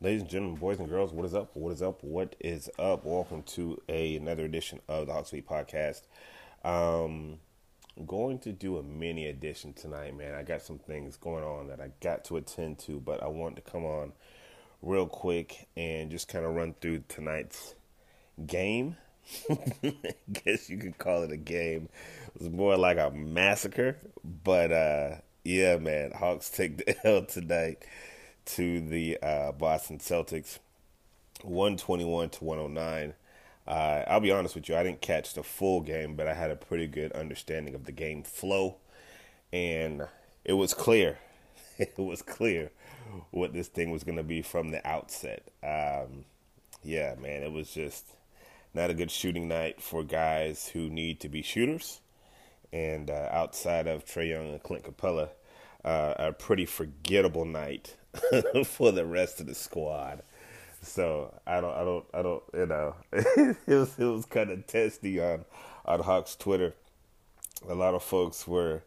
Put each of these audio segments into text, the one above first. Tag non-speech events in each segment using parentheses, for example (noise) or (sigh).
Ladies and gentlemen, boys and girls, what is up? What is up? What is up? Welcome to a, another edition of the Hawks Beat Podcast. Um, I'm going to do a mini edition tonight, man. I got some things going on that I got to attend to, but I want to come on real quick and just kind of run through tonight's game. (laughs) I guess you could call it a game. It was more like a massacre, but uh, yeah, man. Hawks take the (laughs) L tonight to the uh, Boston Celtics, one twenty one to one hundred nine. Uh, I'll be honest with you, I didn't catch the full game, but I had a pretty good understanding of the game flow, and it was clear, (laughs) it was clear what this thing was going to be from the outset. Um, yeah, man, it was just not a good shooting night for guys who need to be shooters, and uh, outside of Trae Young and Clint Capela, uh, a pretty forgettable night (laughs) for the rest of the squad. So I don't, I don't, I don't, you know, (laughs) it was it was kind of testy on on Hawks Twitter. A lot of folks were,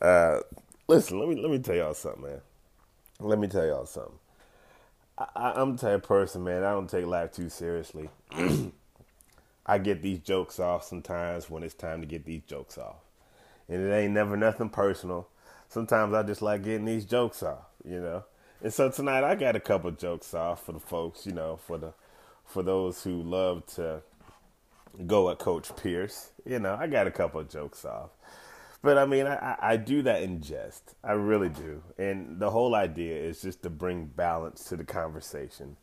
uh, listen. Let me let me tell y'all something, man. Let me tell y'all something. I, I'm the type person, man. I don't take life too seriously. (clears throat) I get these jokes off sometimes when it's time to get these jokes off, and it ain't never nothing personal. Sometimes I just like getting these jokes off, you know. And so tonight I got a couple jokes off for the folks, you know, for the for those who love to go at Coach Pierce. You know, I got a couple jokes off. But I mean, I, I do that in jest. I really do. And the whole idea is just to bring balance to the conversation.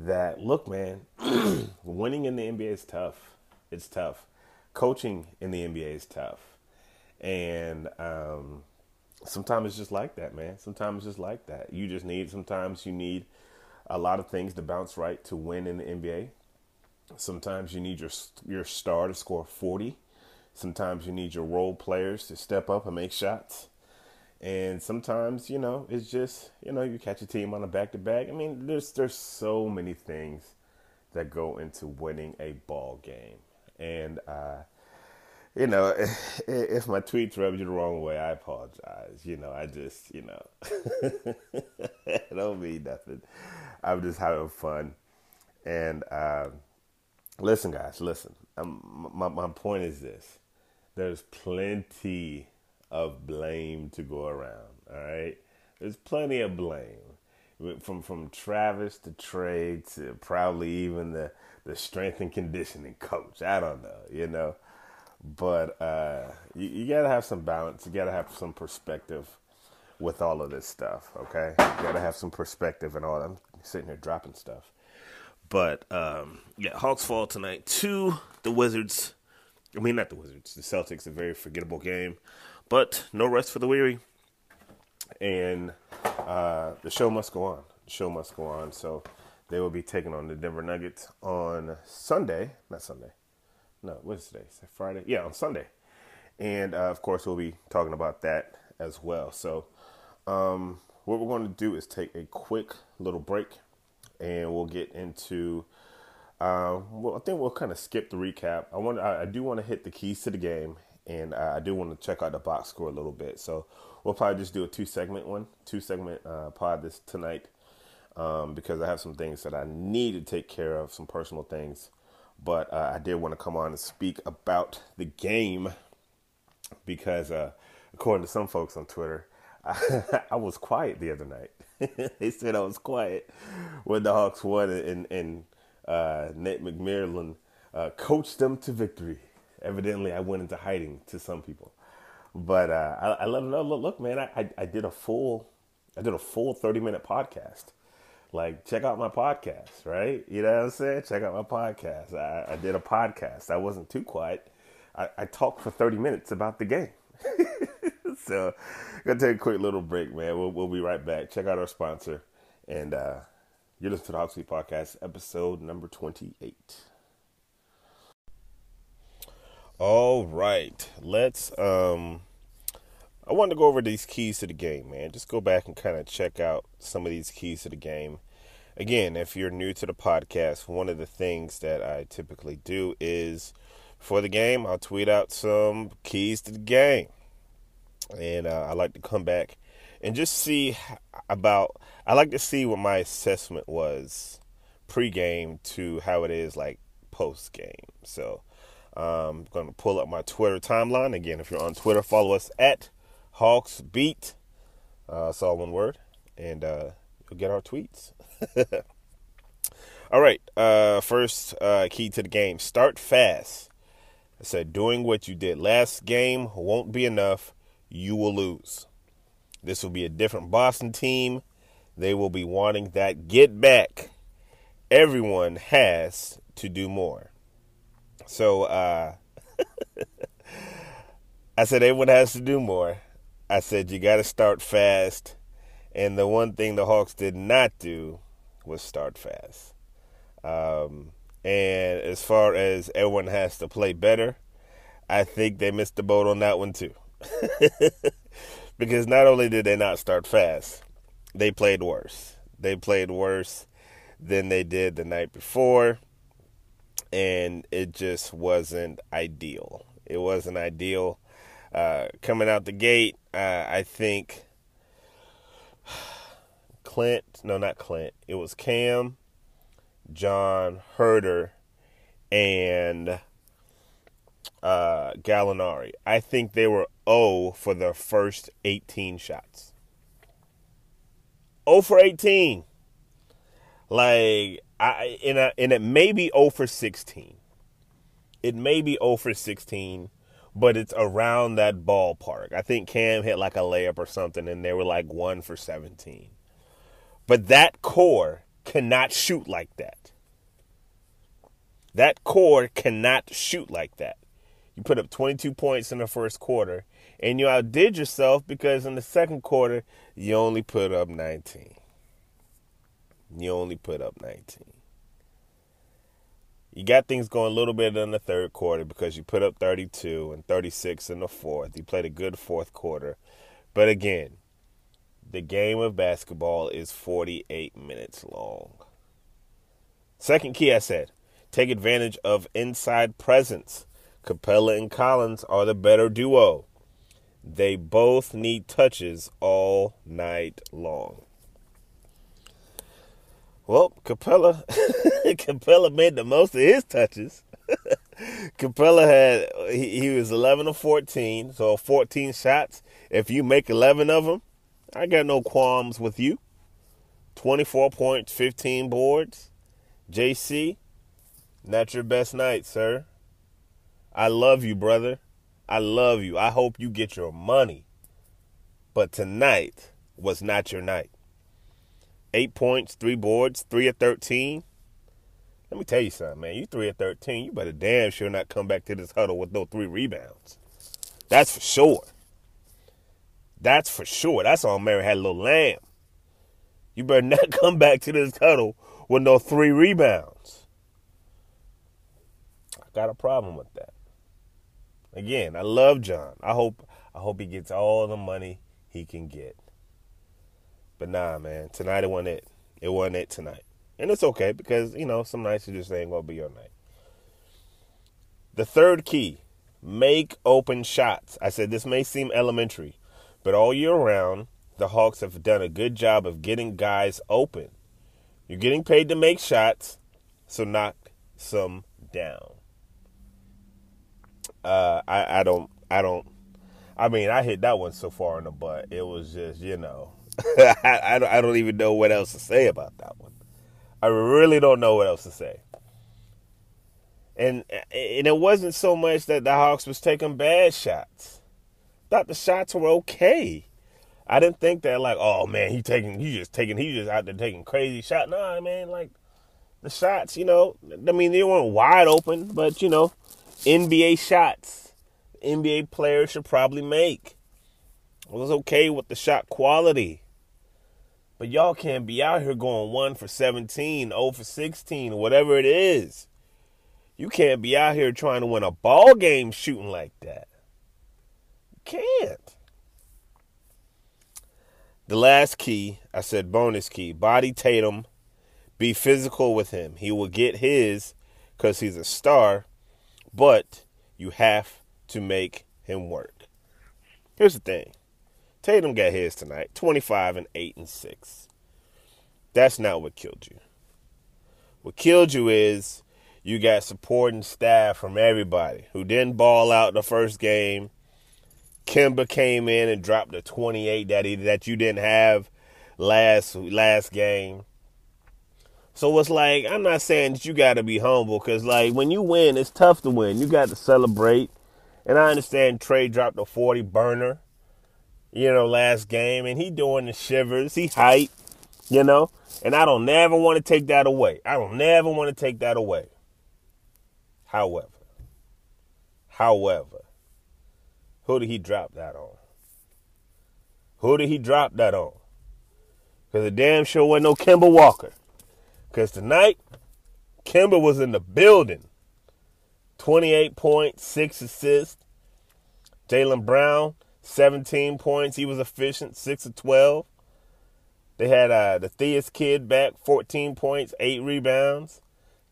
That, look, man, (clears throat) winning in the NBA is tough. It's tough. Coaching in the NBA is tough. And, um, sometimes it's just like that, man. Sometimes it's just like that. You just need, sometimes you need a lot of things to bounce right to win in the NBA. Sometimes you need your your star to score 40. Sometimes you need your role players to step up and make shots. And sometimes, you know, it's just, you know, you catch a team on a back to back. I mean, there's there's so many things that go into winning a ball game. And uh you know, (laughs) if my tweets rubbed you the wrong way, I apologize. You know, I just, you know, I (laughs) don't mean nothing. I'm just having fun. And uh, listen, guys, listen. Um, my my point is this: there's plenty of blame to go around. All right, there's plenty of blame from from Travis to Trae to probably even the the strength and conditioning coach. I don't know, you know but uh, you, you got to have some balance. You got to have some perspective with all of this stuff. Okay, you gotta have some perspective and all. I'm sitting here dropping stuff, but um, yeah, Hawks fall tonight to the Wizards. I mean, not the Wizards. The Celtics. A very forgettable game, but no rest for the weary. And uh, the show must go on. The show must go on. So they will be taking on the Denver Nuggets on Sunday. Not Sunday. No, what is today? Is it Friday? Yeah, on Sunday. And uh, of course, we'll be talking about that as well. So, um, what we're going to do is take a quick little break and we'll get into. Uh, well, I think we'll kind of skip the recap. I want, I, I do want to hit the keys to the game, and uh, I do want to check out the box score a little bit. So we'll probably just do a two segment one, two segment uh, pod this tonight, um, because I have some things that I need to take care of, some personal things. But uh, I did want to come on and speak about the game because, uh, according to some folks on Twitter, I, (laughs) I was quiet the other night. (laughs) they said I was quiet when the Hawks won, and, and uh, Nate McMillan uh, coached them to victory. Evidently, I went into hiding to some people, but uh, I, I, let them know. Look, look man, I, I, I did a full, I did a full thirty minute podcast. Like, check out my podcast, right? You know what I'm saying? Check out my podcast. I, I did a podcast. I wasn't too quiet. I, I talked for 30 minutes about the game. (laughs) so, gonna take a quick little break, man. We'll, we'll be right back. Check out our sponsor, and uh, you're listening to the Hawk Podcast, episode number 28. All right, let's. um I wanted to go over these keys to the game, man. Just go back and kind of check out some of these keys to the game. Again, if you're new to the podcast, one of the things that I typically do is for the game, I'll tweet out some keys to the game. And uh, I like to come back and just see about, I like to see what my assessment was pre-game to how it is like post-game. So I'm um, going to pull up my Twitter timeline. Again, if you're on Twitter, follow us at Hawks Beat. Uh, it's all one word. And uh, you'll get our tweets. (laughs) all right. Uh, first uh, key to the game start fast. I said, doing what you did last game won't be enough. You will lose. This will be a different Boston team. They will be wanting that get back. Everyone has to do more. So uh, (laughs) I said everyone has to do more. I said you got to start fast. And the one thing the Hawks did not do was start fast. Um, and as far as everyone has to play better, I think they missed the boat on that one too. (laughs) because not only did they not start fast, they played worse. They played worse than they did the night before. And it just wasn't ideal. It wasn't ideal. Uh, coming out the gate, uh, I think Clint, no, not Clint, it was Cam, John Herder, and uh, Gallinari. I think they were 0 for their first 18 shots. 0 for 18. Like I in a and it may be 0 for 16. It may be 0 for 16 but it's around that ballpark. I think Cam hit like a layup or something, and they were like one for 17. But that core cannot shoot like that. That core cannot shoot like that. You put up 22 points in the first quarter, and you outdid yourself because in the second quarter, you only put up 19. You only put up 19 you got things going a little bit in the third quarter because you put up 32 and 36 in the fourth. You played a good fourth quarter. But again, the game of basketball is 48 minutes long. Second key I said, take advantage of inside presence. Capela and Collins are the better duo. They both need touches all night long. Well, Capela, (laughs) Capela made the most of his touches. (laughs) Capela had he, he was 11 of 14, so 14 shots. If you make 11 of them, I got no qualms with you. 24 points, 15 boards. JC, not your best night, sir. I love you, brother. I love you. I hope you get your money. But tonight, was not your night. Eight points, three boards, three of 13. Let me tell you something, man. You three of 13, you better damn sure not come back to this huddle with no three rebounds. That's for sure. That's for sure. That's on Mary had a little lamb. You better (laughs) not come back to this huddle with no three rebounds. I got a problem with that. Again, I love John. I hope I hope he gets all the money he can get. But nah, man, tonight it wasn't it. It wasn't it tonight. And it's okay because, you know, some nights you just ain't gonna be your night. The third key, make open shots. I said this may seem elementary, but all year round, the Hawks have done a good job of getting guys open. You're getting paid to make shots, so knock some down. Uh, I, I don't, I don't, I mean, I hit that one so far in the butt. It was just, you know, (laughs) I, I, don't, even know what else to say about that one. I really don't know what else to say. And and it wasn't so much that the Hawks was taking bad shots. I Thought the shots were okay. I didn't think that like, oh man, he taking he just taking he just out there taking crazy shot. Nah, man, like the shots, you know, I mean they weren't wide open, but you know, NBA shots, NBA players should probably make. I was okay with the shot quality. But y'all can't be out here going 1 for 17, 0 for 16, whatever it is. You can't be out here trying to win a ball game shooting like that. You can't. The last key, I said bonus key, body Tatum, be physical with him. He will get his because he's a star, but you have to make him work. Here's the thing Tatum got his tonight 25 and 8 and 6. That's not what killed you. What killed you is you got supporting staff from everybody who didn't ball out the first game. Kemba came in and dropped a 28 that he that you didn't have last last game. So it's like I'm not saying that you got to be humble because like when you win, it's tough to win. You got to celebrate, and I understand Trae dropped a 40 burner you know, last game, and he doing the shivers. He hype, you know, and I don't never want to take that away. I don't never want to take that away. However, however, who did he drop that on? Who did he drop that on? Because the damn sure wasn't no Kemba Walker. Because tonight, Kemba was in the building. 28 points, 6 assists. Jaylen Brown, 17 points. He was efficient, 6 of 12. They had uh, the Theis kid back, 14 points, 8 rebounds.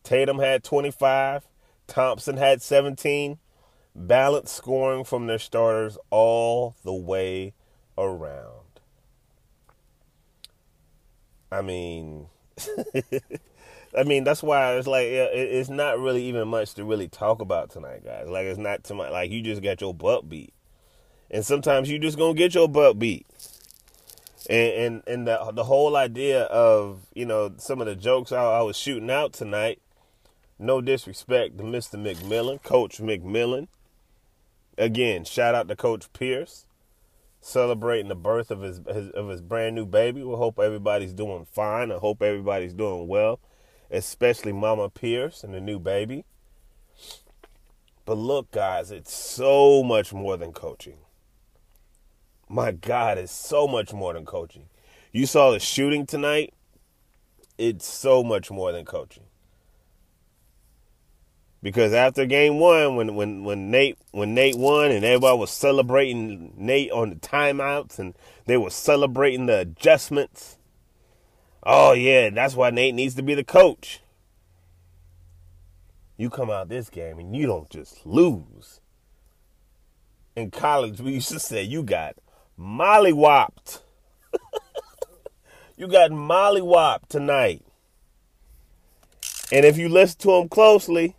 Tatum had 25. Thompson had 17. Balanced scoring from their starters all the way around. I mean, (laughs) I mean that's why it's like it's not really even much to really talk about tonight, guys. Like it's not too much. Like you just got your butt beat and sometimes you just gonna get your butt beat. And and, and the the whole idea of you know some of the jokes I, I was shooting out tonight. No disrespect to Mr. McMillan, Coach McMillan. Again, shout out to Coach Pierce, celebrating the birth of his, his of his brand new baby. We hope everybody's doing fine. I hope everybody's doing well, especially Mama Pierce and the new baby. But look, guys, it's so much more than coaching my God, it's so much more than coaching. You saw the shooting tonight. It's so much more than coaching. Because after game one, when when when Nate when Nate won and everybody was celebrating Nate on the timeouts and they were celebrating the adjustments. Oh yeah, that's why Nate needs to be the coach. You come out this game and you don't just lose. In college, we used to say you got mollywopped. (laughs) you got mollywopped tonight. And if you listen to him closely,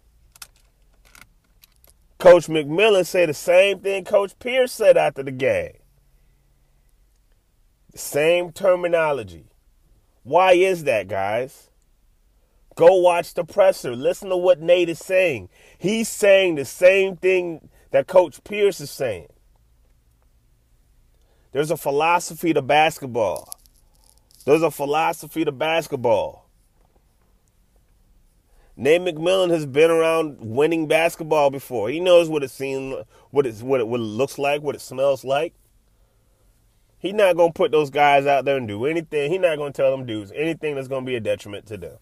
Coach McMillan said the same thing Coach Pierce said after the game. The same terminology. Why is that, guys? Go watch the presser. Listen to what Nate is saying. He's saying the same thing that Coach Pierce is saying. There's a philosophy to basketball. There's a philosophy to basketball. Nate McMillan has been around winning basketball before. He knows what it seems, what it what it, what it looks like, what it smells like. He's not gonna put those guys out there and do anything. He's not gonna tell them dudes anything that's gonna be a detriment to them.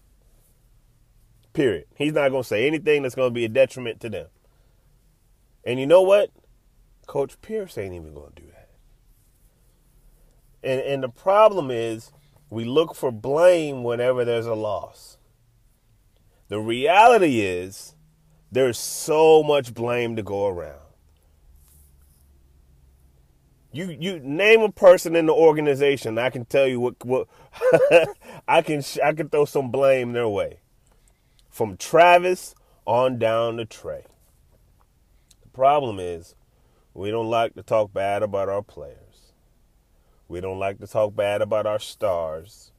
Period. He's not gonna say anything that's gonna be a detriment to them. And you know what? Coach Pierce ain't even gonna do that. And and the problem is we look for blame whenever there's a loss. The reality is there's so much blame to go around. You you name a person in the organization, I can tell you what what (laughs) I can I can throw some blame their way. From Travis on down to Trae. The problem is we don't like to talk bad about our players. We don't like to talk bad about our stars.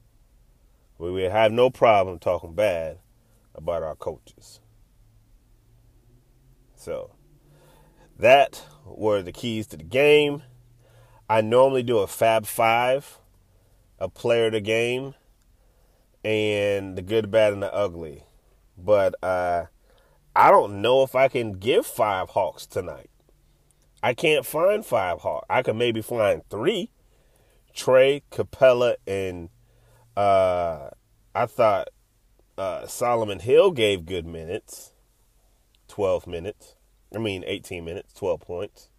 We have no problem talking bad about our coaches. So, that were the keys to the game. I normally do a Fab Five, a player of the game, and the good, bad, and the ugly. But uh, I don't know if I can give five Hawks tonight. I can't find five Hawks. I could maybe find three. Trae, Capela and uh, I thought uh, Solomon Hill gave good minutes, 12 minutes. I mean, 18 minutes, 12 points.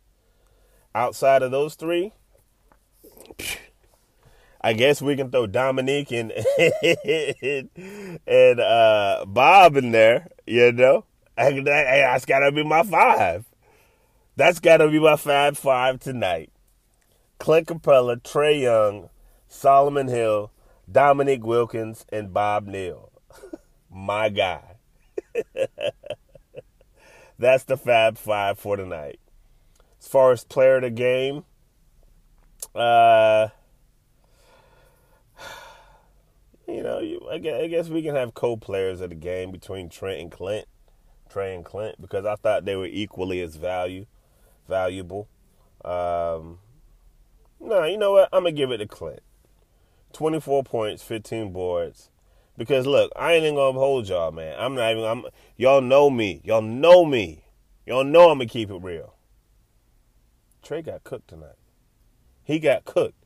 Outside of those three, I guess we can throw Dominique and (laughs) and uh, Bob in there. You know, I, I, that's got to be my five. That's got to be my five five tonight. Clint Capela, Trae Young, Solomon Hill, Dominique Wilkins, and Bob Neal (laughs) my guy. (laughs) That's the Fab Five for tonight. As far as player of the game, uh, you know, you, I, guess, I guess we can have co-players of the game between Trent and Clint, Trae and Clint, because I thought they were equally as value, valuable. Um, no, you know what? I'm gonna give it to Clint. 24 points, 15 boards, because look, I ain't even gonna hold y'all, man. I'm not even. I'm. Y'all know me. Y'all know me. Y'all know I'm gonna keep it real. Trae got cooked tonight. He got cooked.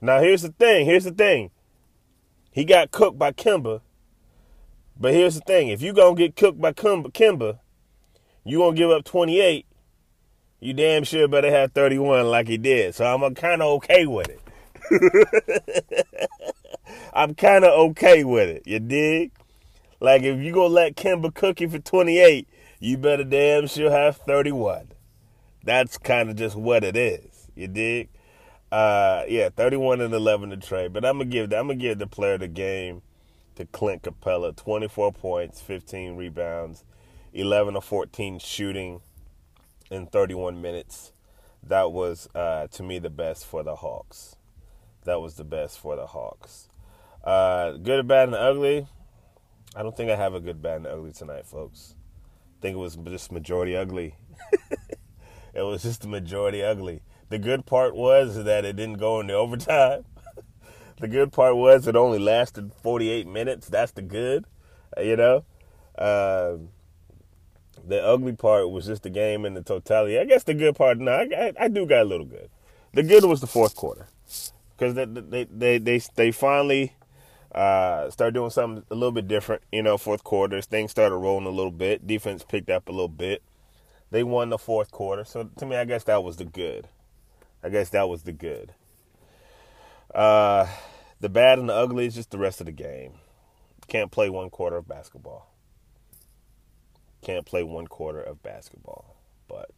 Now here's the thing. Here's the thing. He got cooked by Kemba. But here's the thing. If you gonna get cooked by Kimba, Kemba you gonna give up 28. You damn sure better have 31 like he did. So I'm kind of okay with it. (laughs) I'm kind of okay with it. You dig? Like if you gonna let Kemba cook for 28, you better damn sure have 31. That's kind of just what it is. You dig? Uh, yeah, 31 and 11 to trade. But I'm gonna give I'm gonna give the player of the game to Clint Capela, 24 points, 15 rebounds, 11 or 14 shooting in 31 minutes. That was uh, to me the best for the Hawks. That was the best for the Hawks. Uh, good, bad, and ugly. I don't think I have a good, bad, and ugly tonight, folks. I think it was just majority ugly. (laughs) it was just the majority ugly. The good part was that it didn't go into overtime. (laughs) the good part was it only lasted 48 minutes. That's the good, you know. Uh, the ugly part was just the game and the totality. I guess the good part, no, I, I do got a little good. The good was the fourth quarter because they, they they they they finally uh, started doing something a little bit different. You know, fourth quarter, things started rolling a little bit. Defense picked up a little bit. They won the fourth quarter. So to me, I guess that was the good. I guess that was the good. Uh, the bad and the ugly is just the rest of the game. Can't play one quarter of basketball. Can't play one quarter of basketball. But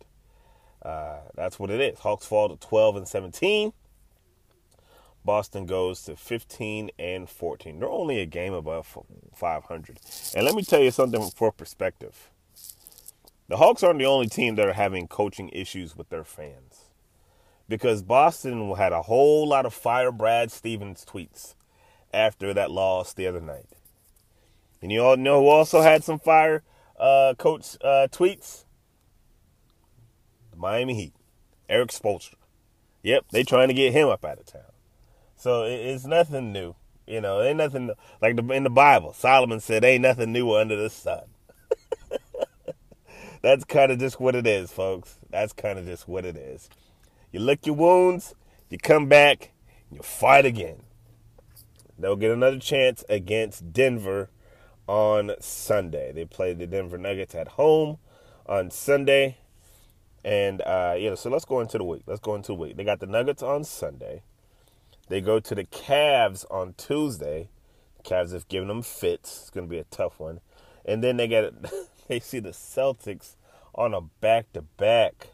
uh, that's what it is. Hawks fall to 12 and 17. Boston goes to 15 and 14. They're only a game above 500. And let me tell you something for perspective. The Hawks aren't the only team that are having coaching issues with their fans. Because Boston had a whole lot of fire Brad Stevens tweets after that loss the other night. And you all know who also had some fire uh, coach uh, tweets? The Miami Heat. Erik Spoelstra. Yep, they trying to get him up out of town. So it, it's nothing new. You know, ain't nothing like the, in the Bible. Solomon said, "Ain't nothing new under the sun." (laughs) That's kind of just what it is, folks. That's kind of just what it is. You lick your wounds, you come back, you fight again. They'll get another chance against Denver on Sunday. They play the Denver Nuggets at home on Sunday. And uh, yeah, so let's go into the week. Let's go into the week. They got the Nuggets on Sunday. They go to the Cavs on Tuesday. The Cavs have given them fits. It's going to be a tough one. And then they get (laughs) they see the Celtics on a back to back.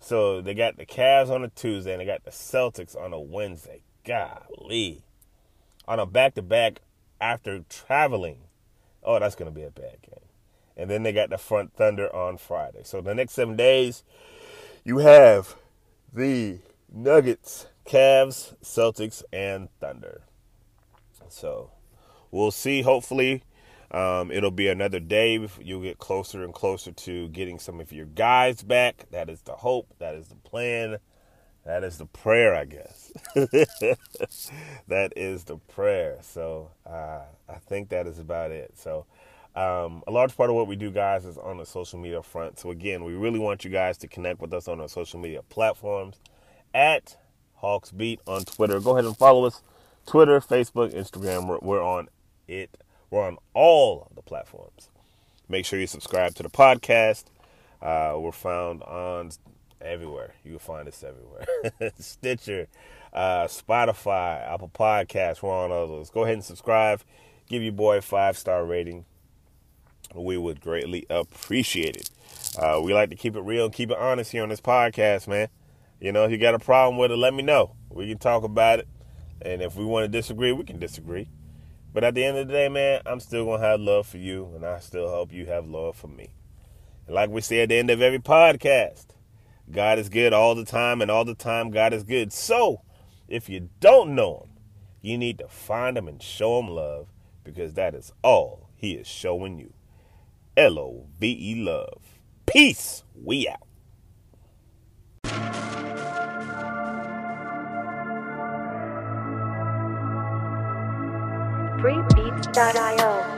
So they got the Cavs on a Tuesday and they got the Celtics on a Wednesday. Golly. On a back to back after traveling. Oh, that's going to be a bad game. And then they got the Front Thunder on Friday. So the next seven days, you have the Nuggets, Cavs, Celtics, and Thunder. So we'll see. Hopefully, um, it'll be another day. You'll get closer and closer to getting some of your guys back. That is the hope. That is the plan. That is the prayer, I guess. (laughs) that is the prayer. So uh, I think that is about it. So um, a large part of what we do, guys, is on the social media front. So again, we really want you guys to connect with us on our social media platforms at Hawks Beat on Twitter. Go ahead and follow us. Twitter, Facebook, Instagram. We're, we're on it. We're on all of the platforms. Make sure you subscribe to the podcast. Uh, we're found on everywhere. You can find us everywhere. (laughs) Stitcher, uh, Spotify, Apple Podcasts. We're on all those. Go ahead and subscribe. Give your boy five star rating. We would greatly appreciate it. Uh, we like to keep it real and keep it honest here on this podcast, man. You know, if you got a problem with it, let me know. We can talk about it. And if we want to disagree, we can disagree. But at the end of the day, man, I'm still going to have love for you, and I still hope you have love for me. And like we say at the end of every podcast, God is good all the time, and all the time, God is good. So, if you don't know Him, you need to find Him and show Him love because that is all He is showing you. L O V E love. Peace. We out. Freebeats.io.